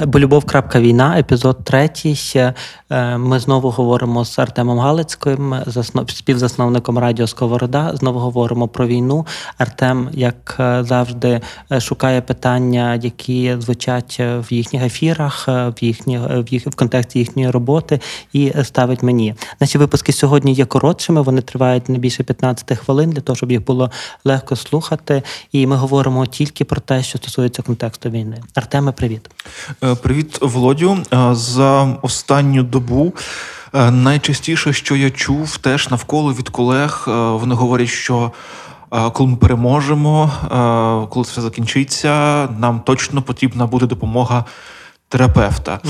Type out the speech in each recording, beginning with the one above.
Болюбов.війна, епізод третій. Е, ми знову говоримо з Артемом Галицьким, співзасновником Радіо Сковорода. Знову говоримо про війну. Артем, як е, завжди, е, шукає питання, які звучать в їхніх ефірах, в їхні, в їх в контексті їхньої роботи, і ставить мені. Наші випуски сьогодні є коротшими. Вони тривають не більше 15 хвилин для того, щоб їх було легко слухати. І ми говоримо тільки про те, що стосується контексту війни. Артеме, привіт. Е, привіт, Володю. Е, за останню добу е, найчастіше, що я чув, теж навколо від колег, вони говорять, що коли ми переможемо, коли це закінчиться, нам точно потрібна буде допомога. Терапевта,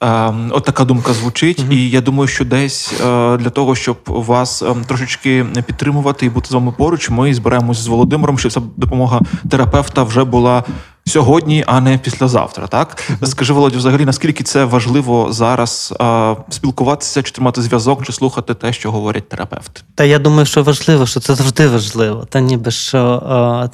uh от така думка звучить, uh і я думаю, що десь для того, щоб вас трошечки підтримувати і бути з вами поруч, ми зберемось з Володимиром, щоб ця допомога терапевта вже була сьогодні, а не післязавтра. Так скажи Володю, взагалі наскільки це важливо зараз а, спілкуватися, чи тримати зв'язок, чи слухати те, що говорять терапевти? Та я думаю, що важливо, що це завжди важливо. Та ніби що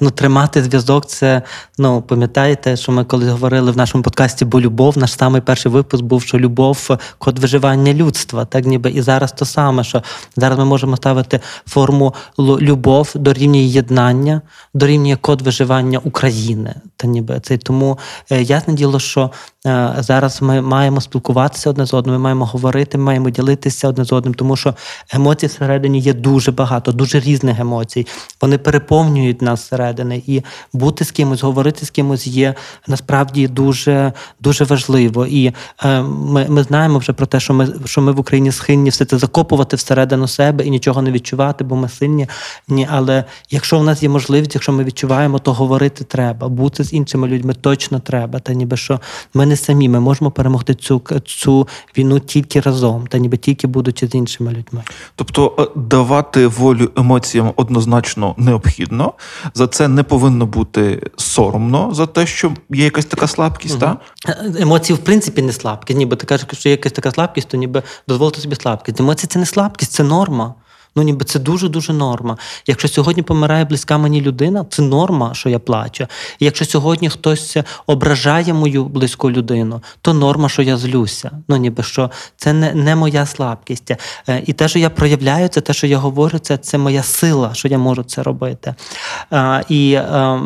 ну тримати зв'язок, це ну пам'ятаєте, що ми коли говорили в нашому подкасті, бо любов, наш самий перший випуск був, що любов код виживання людства. Так ніби і зараз то саме, що зараз ми можемо ставити форму любов дорівнює єднання, дорівнює код виживання України. Та ніби ніби це тому е, ясне діло, що зараз ми маємо спілкуватися одне з одним, ми маємо говорити, ми маємо ділитися одне з одним, тому що емоцій всередині є дуже багато, дуже різних емоцій. Вони переповнюють нас всередини, і бути з кимось, говорити з кимось є насправді дуже дуже важливо. І е, ми ми знаємо вже про те, що ми що ми в Україні схильні все це закопувати всередину себе і нічого не відчувати, бо ми сильні. Ні, але якщо в нас є можливість, якщо ми відчуваємо, то говорити треба, бути з іншими людьми точно треба. Та ніби що ми не самі, ми можемо перемогти цю цю війну тільки разом, та ніби тільки будучи з іншими людьми. Тобто е, давати волю емоціям однозначно необхідно. За це не повинно бути соромно за те, що є якась така слабкість. Угу. Та? Емоції, в принципі, не слабкість. Ніби ти кажеш, що є якась така слабкість, то ніби дозволити собі слабкість. Емоції це не слабкість, це норма. Ну ніби це дуже-дуже норма. Якщо сьогодні помирає близька мені людина, це норма, що я плачу. І якщо сьогодні хтось ображає мою близьку людину, то норма, що я злюся. Ну ніби що це не не моя слабкість. Е, і те, що я проявляю, це те, що я говорю, це це моя сила, що я можу це робити. А, І а,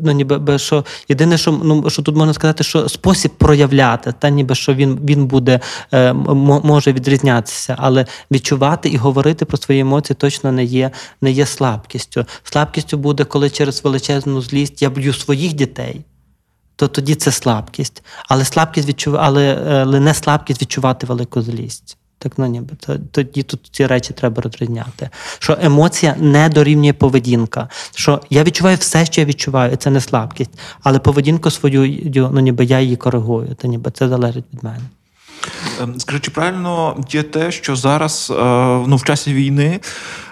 ну, ніби що єдине, що ну що тут можна сказати, що спосіб проявляти, та ніби що він він буде е, може відрізнятися, але відчувати і говорити про свої емоції точно не є не є слабкістю. Слабкістю буде, коли через величезну злість я б'ю своїх дітей, то тоді це слабкість. Але слабкість відчув... але, але не слабкість відчувати велику злість. Так ну ніби тоді тут ці речі треба розрізняти. Що емоція не дорівнює поведінка. Що я відчуваю все, що я відчуваю, і це не слабкість. Але поведінку свою, ну ніби я її коригую, то ніби це залежить від мене. Ем, скажи, чи правильно є те, що зараз е, ну, в часі війни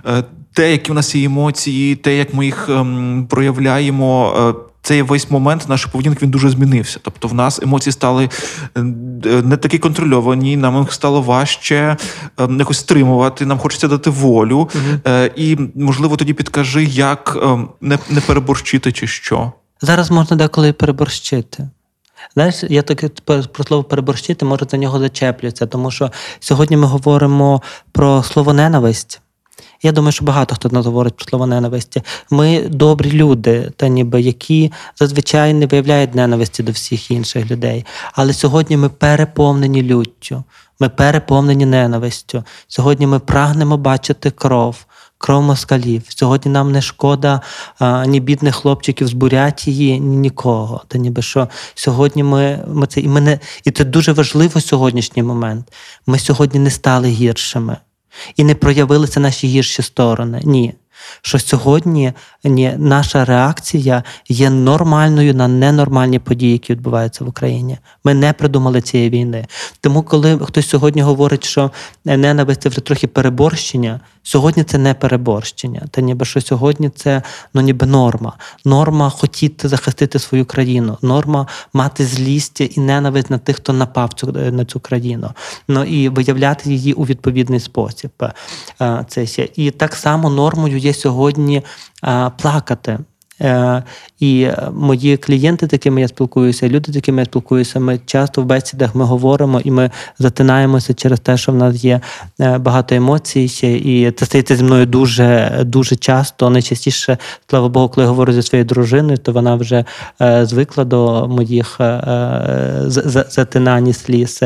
е, те, які в нас є емоції, те, як ми їх ем, проявляємо, е, цей весь момент наш поведінок він дуже змінився. Тобто, в нас емоції стали не такі контрольовані, нам їх стало важче ем, якось стримувати. Нам хочеться дати волю. Угу. І можливо тоді підкажи, як не, не переборщити чи що. Зараз можна деколи переборщити. Знаєш, я таке про слово переборщити, може за нього зачеплюється, тому що сьогодні ми говоримо про слово ненависть. Я думаю, що багато хто нас говорить про слово ненависті. Ми добрі люди, та ніби які зазвичай не виявляють ненависті до всіх інших людей. Але сьогодні ми переповнені люттю, ми переповнені ненавистю. Сьогодні ми прагнемо бачити кров кров москалів. Сьогодні нам не шкода а, ні бідних хлопчиків з Бурятії, ні нікого. Та ніби що сьогодні ми ми це і мене, і це дуже важливо сьогоднішній момент. Ми сьогодні не стали гіршими і не проявилися наші гірші сторони. Ні що сьогодні наша реакція є нормальною на ненормальні події, які відбуваються в Україні. Ми не придумали цієї війни. Тому, коли хтось сьогодні говорить, що ненависть це вже трохи переборщення, сьогодні це не переборщення. Та ніби що сьогодні це ну ніби норма. Норма хотіти захистити свою країну, норма мати злість і ненависть на тих, хто напав цю на цю країну. Ну і виявляти її у відповідний спосіб. Е, це. І так само нормою є сьогодні плакати. Е, І е, мої клієнти, з якими я спілкуюся, люди, з якими я спілкуюся, ми часто в бесідах ми говоримо і ми затинаємося через те, що в нас є е, багато емоцій. І це стається зі мною дуже дуже часто. Найчастіше, слава Богу, коли я говорю зі своєю дружиною, то вона вже звикла до моїх затинань сліз.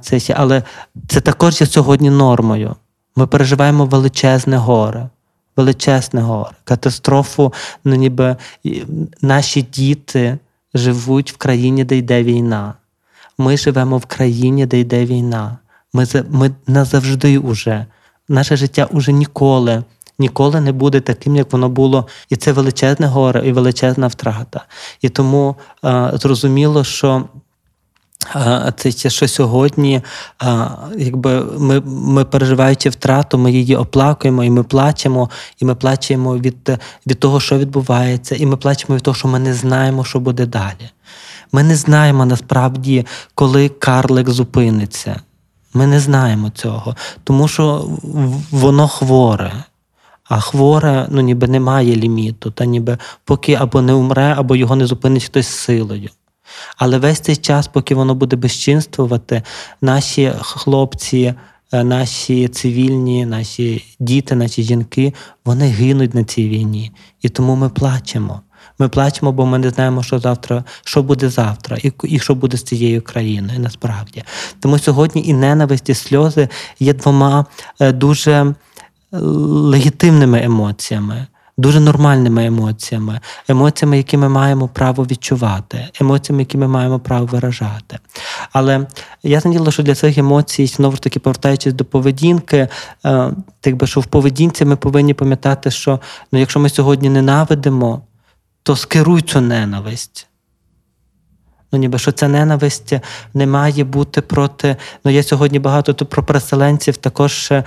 Це. Але це також є сьогодні нормою. Ми переживаємо величезне горе. Величезне горе, катастрофу. Ну, ніби наші діти живуть в країні, де йде війна. Ми живемо в країні, де йде війна. Ми, ми назавжди уже. Наше життя уже ніколи, ніколи не буде таким, як воно було. І це величезне горе і величезна втрата. І тому е, зрозуміло, що Це те, що сьогодні, якби ми, ми переживаючи втрату, ми її оплакуємо, і ми плачемо, і ми плачемо від, від того, що відбувається, і ми плачемо від того, що ми не знаємо, що буде далі. Ми не знаємо насправді, коли карлик зупиниться. Ми не знаємо цього, тому що воно хворе. А хворе, ну ніби немає ліміту, та ніби поки або не умре, або його не зупинить хтось силою. Але весь цей час, поки воно буде безчинствувати, наші хлопці, е, наші цивільні, наші діти, наші жінки, вони гинуть на цій війні. І тому ми плачемо. Ми плачемо, бо ми не знаємо, що завтра, що буде завтра, і, і що буде з цією країною насправді. Тому сьогодні і ненависть, і сльози є двома е, дуже е, легітимними емоціями, дуже нормальними емоціями, емоціями, які ми маємо право відчувати, емоціями, які ми маємо право виражати. Але я діло, що для цих емоцій, знову ж таки, повертаючись до поведінки, е, так би, що в поведінці ми повинні пам'ятати, що ну, якщо ми сьогодні ненавидимо, то скеруй цю ненависть. Ну, ніби що ця ненависть не має бути проти. Ну, я сьогодні багато тут про переселенців, також е,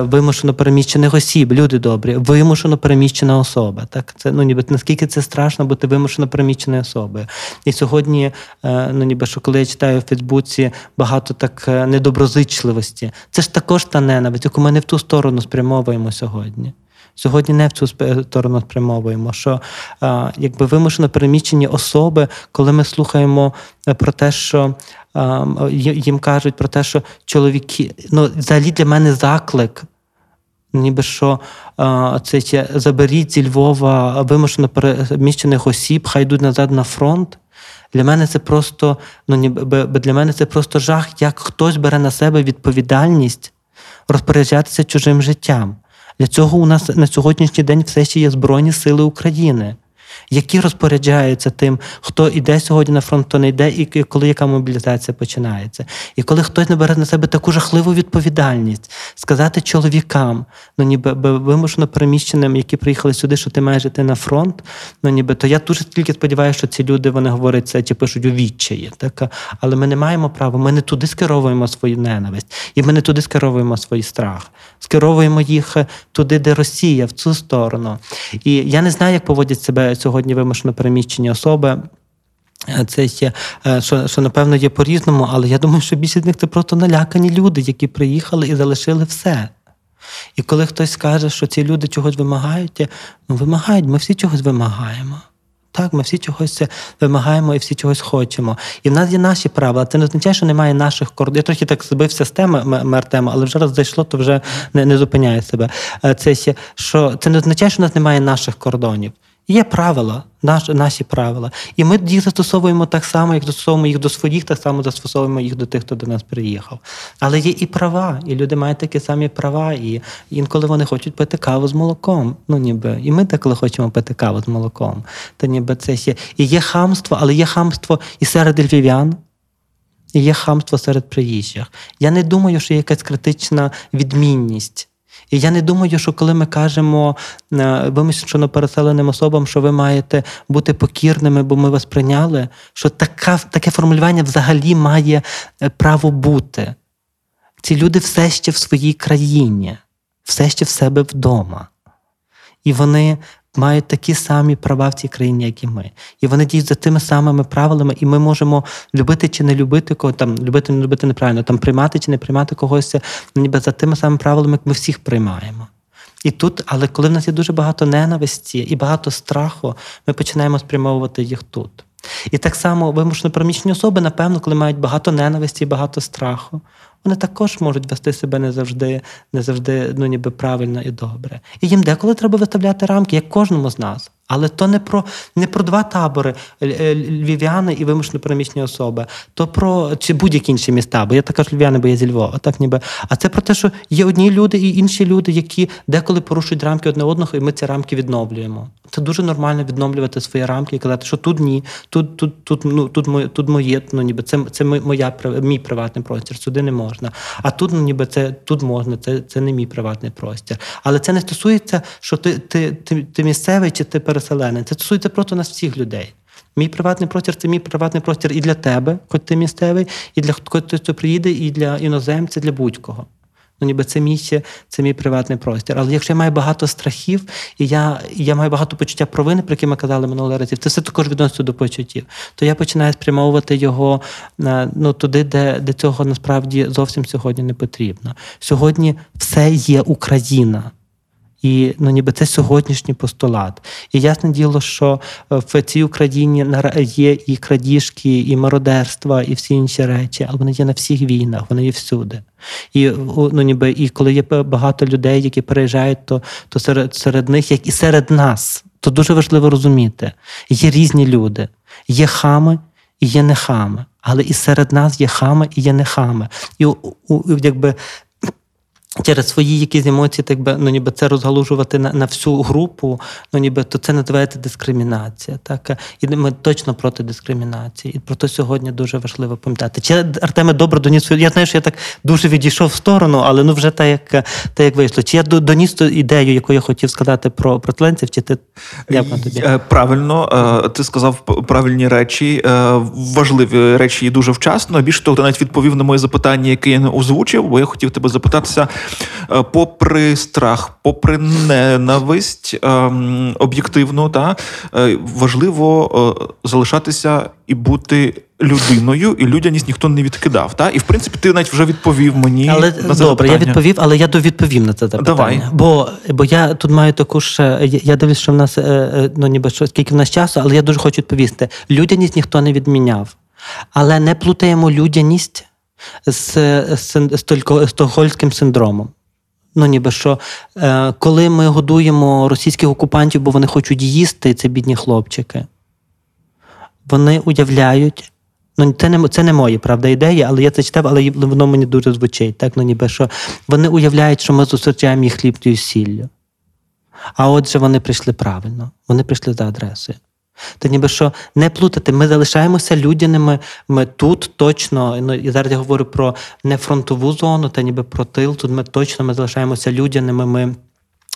вимушено переміщених осіб. Люди добрі, вимушено переміщена особа. Так, це ну ніби наскільки це страшно бути вимушено переміщеною особою. І сьогодні, е, ну ніби що коли я читаю в Фейсбуці багато так е, недоброзичливості, це ж також та ненависть, яку ми не в ту сторону спрямовуємо сьогодні. Сьогодні не в цю сторону спрямовуємо, що якби вимушено переміщені особи, коли ми слухаємо е, про те, що їм кажуть про те, що чоловіки, ну взагалі для мене заклик. Ніби що це ще заберіть зі Львова вимушено переміщених осіб, хай йдуть назад на фронт. Для мене це просто, ну ніби для мене це просто жах, як хтось бере на себе відповідальність розпоряджатися чужим життям. Для цього у нас на сьогоднішній день все ще є Збройні Сили України, які розпоряджаються тим, хто йде сьогодні на фронт, хто не йде, і коли яка мобілізація починається. І коли хтось не бере на себе таку жахливу відповідальність, сказати чоловікам, ну ніби вимушено переміщеним, які приїхали сюди, що ти маєш йти на фронт, ну ніби то я дуже тільки сподіваюся, що ці люди вони говорять це чи пишуть у відчаї. Так? Але ми не маємо права, ми не туди скеровуємо свою ненависть, і ми не туди скеровуємо свій страх. Скеровуємо їх туди, де Росія, в цю сторону. І я не знаю, як поводять себе сьогодні вимушено переміщені особи. Е, Це ще, е, що, що напевно є по-різному, але я думаю, що більшість з них це просто налякані люди, які приїхали і залишили все. І коли хтось скаже, що ці люди чогось вимагають, ну вимагають, ми всі чогось вимагаємо. Так, ми всі чогось вимагаємо і всі чогось хочемо. І в нас є наші правила. Це не означає, що немає наших кордонів. Я трохи так збився з теми м- але вже раз зайшло, то вже не, не зупиняє себе. Е, Це що це не означає, що в нас немає наших кордонів. Є правила, наш, наші правила. І ми їх застосовуємо так само, як застосовуємо їх до своїх, так само застосовуємо їх до тих, хто до нас приїхав. Але є і права, і люди мають такі самі права, і інколи вони хочуть пити каву з молоком. Ну ніби, і ми деколи хочемо пити каву з молоком. Та ніби це ще. І є хамство, але є хамство і серед львів'ян. І є хамство серед приїжджих. Я не думаю, що є якась критична відмінність. І я не думаю, що коли ми кажемо е, вимушено переселеним особам, що ви маєте бути покірними, бо ми вас прийняли, що така, таке формулювання взагалі має е, право бути. Ці люди все ще в своїй країні, все ще в себе вдома. І вони мають такі самі права в цій країні, як і ми. І вони діють за тими самими правилами, і ми можемо любити чи не любити кого там, любити, не любити неправильно, там приймати чи не приймати когось, ніби за тими самими правилами, як ми всіх приймаємо. І тут, але коли в нас є дуже багато ненависті і багато страху, ми починаємо спрямовувати їх тут. І так само вимушено переміщені особи, напевно, коли мають багато ненависті і багато страху, вони також можуть вести себе не завжди, не завжди ну, ніби правильно і добре. І їм деколи треба виставляти рамки, як кожному з нас. Але то не про не про два табори е, львів'яни і вимушено переміщені особи, то про чи будь-які інші міста, бо я так кажу львів'яни, бо я зі Львова, так ніби. А це про те, що є одні люди і інші люди, які деколи порушують рамки одне одного, і ми ці рамки відновлюємо. Це дуже нормально відновлювати свої рамки і казати, що тут ні, тут, тут, тут, ну, тут, моє, тут моє, ну ніби це, це моя мій приватний простір, сюди не можна. А тут, ну ніби це тут можна, це, це не мій приватний простір. Але це не стосується, що ти, ти, ти, ти місцевий чи ти переселенець. Це стосується просто нас всіх людей. Мій приватний простір це мій приватний простір і для тебе, хоч ти місцевий, і для хтось, хто приїде, і для іноземця, для будь-кого. Ну, ніби це мій, ще- це мій приватний простір. Але якщо я маю багато страхів, і я, я маю багато почуття провини, про які ми казали минулого разів, це все також відноситься до почуттів. То я починаю спрямовувати його е, ну, туди, де, де цього насправді зовсім сьогодні не потрібно. Сьогодні все є Україна. І ну, ніби це сьогоднішній постулат. І ясне діло, що е, в цій Україні є і крадіжки, і мародерства, і всі інші речі, але вони є на всіх війнах, вони є всюди. І, ну, ніби, і коли є багато людей, які переїжджають, то, то серед, серед них, як і серед нас, то дуже важливо розуміти: є різні люди, є хами і є нехами. Але і серед нас є хами і є нехами. І у, у, якби через свої якісь емоції, так би, ну, ніби це розгалужувати на, на всю групу, ну ніби то це називається дискримінація. Так? І ми точно проти дискримінації. І про це сьогодні дуже важливо пам'ятати. Чи Артеме добре доніс Я знаю, що я так дуже відійшов в сторону, але ну вже так, як, так, як вийшло. Чи я доніс ту ідею, яку я хотів сказати про протленців, чи ти як на тобі? Е, Правильно, е, ти сказав правильні речі, е, важливі речі і дуже вчасно. Більше того, ти навіть відповів на моє запитання, яке я не озвучив, бо я хотів тебе запитатися, попри страх, попри ненависть ем, об'єктивно, та, е, важливо е, залишатися і бути людиною, і людяність ніхто не відкидав. Та? І в принципі, ти навіть вже відповів мені Але на це добре, я відповів, але я довідповім на це запитання. Давай. Бо, бо я тут маю таку ж. е, Я, дивлюсь, що в нас е, е, ну ніби що скільки в нас часу, але я дуже хочу відповісти. Людяність ніхто не відміняв. Але не плутаємо людяність з, стокгольмським синдромом. Ну, ніби що, е, коли ми годуємо російських окупантів, бо вони хочуть їсти, це бідні хлопчики, вони уявляють. Ну, це не, це не мої, правда, ідеї, але я це читав, але воно мені дуже звучить. Так, ну ніби що вони уявляють, що ми зустрічаємо їх хлібною і сіллю. А отже, вони прийшли правильно, вони прийшли за адресою. Та ніби що не плутати, ми залишаємося людяними. Ми тут точно, ну і зараз я говорю про не фронтову зону, та ніби про тил. Тут ми точно ми залишаємося людяними. Ми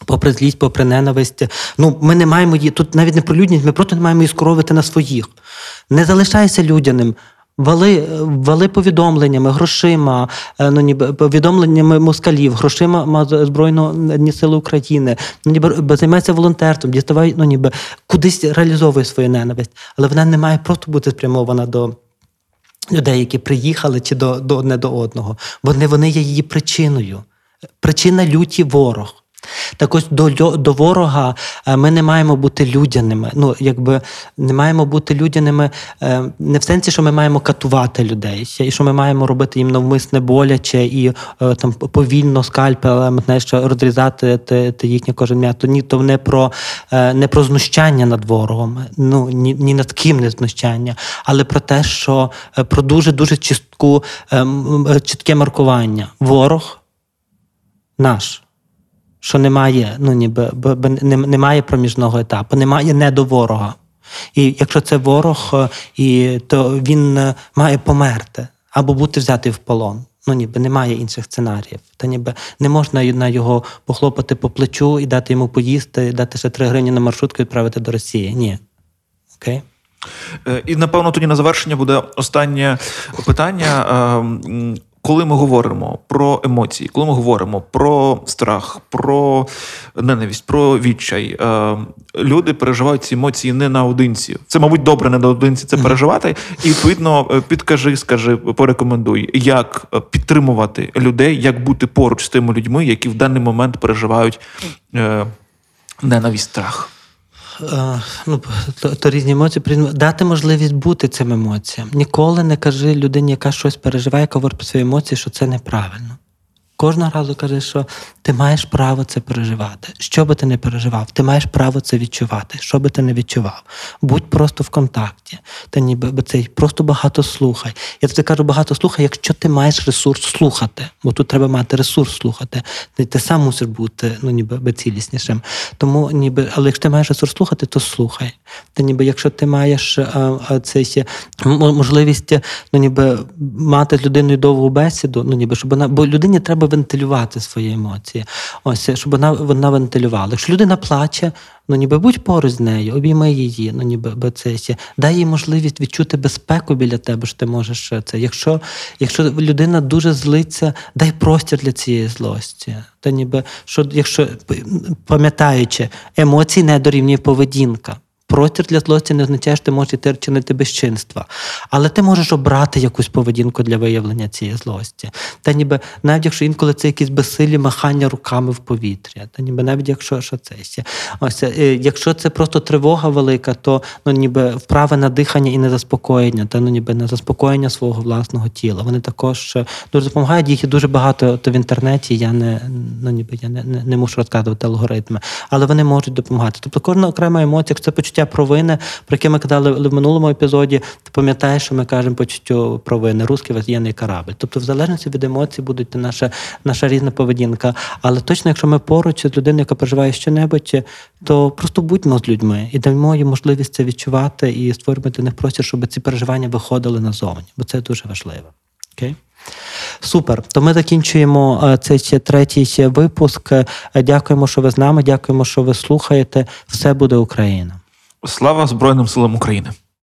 попри злість, попри ненависть. Ну, ми не маємо її тут навіть не про людяність, ми просто не маємо її скоровити на своїх. Не залишайся людяним. Вали, вали повідомленнями, грошима, е, ну ніби повідомленнями москалів, грошима ма- Збройної сили України. Ну ніби займайся волонтерством, діставай, ну ніби кудись реалізовує свою ненависть, але вона не має просто бути спрямована до людей, які приїхали, чи до, до одне до одного. Вони, вони є її причиною. Причина люті ворог. Так ось до, до ворога е, ми не маємо бути людяними. Ну, якби не маємо бути людяними е, не в сенсі, що ми маємо катувати людей, і що ми маємо робити їм навмисне боляче і е, там повільно скальпелем знаєш, розрізати те, те їхнє кожен м'ято. Ні, то не про, не про знущання над ворогом, ну ні, ні над ким не знущання, але про те, що про дуже дуже чистку, е, м, е, чітке маркування. Ворог наш що немає, ну ніби немає проміжного етапу, немає не до ворога. І якщо це ворог, е, і, то він е, має померти або бути взятий в полон. Ну, ніби немає інших сценаріїв. Та ніби не можна на його похлопати по плечу і дати йому поїсти, і дати ще три гривні на маршрутку і відправити до Росії. Ні. Окей? Е, І напевно тоді на завершення буде останнє питання. Коли ми говоримо про емоції, коли ми говоримо про страх, про ненависть, про відчай, е, люди переживають ці емоції не наодинці. Це, мабуть, добре не наодинці це переживати. І відповідно, е, підкажи, скажи, порекомендуй, як е, підтримувати людей, як бути поруч з тими людьми, які в даний момент переживають е, ненависть, страх. Ну, то, то різні емоції дати можливість бути цим емоціям. Ніколи не кажи людині, яка щось переживає, яка говорить про свої емоції, що це неправильно. Кожного разу кажи, що ти маєш право це переживати. Що би ти не переживав, ти маєш право це відчувати, що би ти не відчував. Будь просто в контакті. Та ніби цей просто багато слухай. Я тобі кажу, багато слухай, якщо ти маєш ресурс слухати, бо тут треба мати ресурс слухати. Ти, ти сам мусиш бути ну, ніби би ціліснішим. Тому ніби, але якщо ти маєш ресурс слухати, то слухай. Та ніби якщо ти маєш а, а, цей можливість ну, ніби мати з людиною довгу бесіду, ну ніби щоб вона, бо людині треба вентилювати свої емоції. Ось щоб вона вона вентилювала. Якщо людина плаче, ну ніби будь поруч з нею, обійми її, ну ніби це ще дай їй можливість відчути безпеку біля тебе, що ти можеш це. Якщо, якщо людина дуже злиться, дай простір для цієї злості. Та ніби що, якщо пам'ятаючи, емоції не дорівнює поведінка. Простір для злості не означає, що ти можеш йти чинити безчинства. Але ти можеш обрати якусь поведінку для виявлення цієї злості. Та ніби навіть якщо інколи це якісь безсилі махання руками в повітря, та ніби навіть якщо що це ще. Ось е, якщо це просто тривога велика, то ну ніби вправи на дихання і на заспокоєння, та ну ніби на заспокоєння свого власного тіла. Вони також е, дуже допомагають. Їх дуже багато то в інтернеті. Я не ну ніби я не, не, не мушу розказувати алгоритми, але вони можуть допомагати. Тобто кожна окрема емоція, якщо це почуття провини, про яке ми казали в минулому епізоді, ти пам'ятаєш, що ми кажемо почуттю провини, русський воєнний корабль. Тобто, в залежності від емоцій буде наша, наша різна поведінка. Але точно, якщо ми поруч з людиною, яка переживає щонебудь, то просто будьмо з людьми і дамо їм можливість це відчувати і створюємо для них простір, щоб ці переживання виходили назовні, бо це дуже важливо. Окей? Супер. То ми закінчуємо е, цей третій випуск. Е, Дякуємо, що ви з нами. Дякуємо, що ви слухаєте. Все буде Україна. Слава Збройним силам України!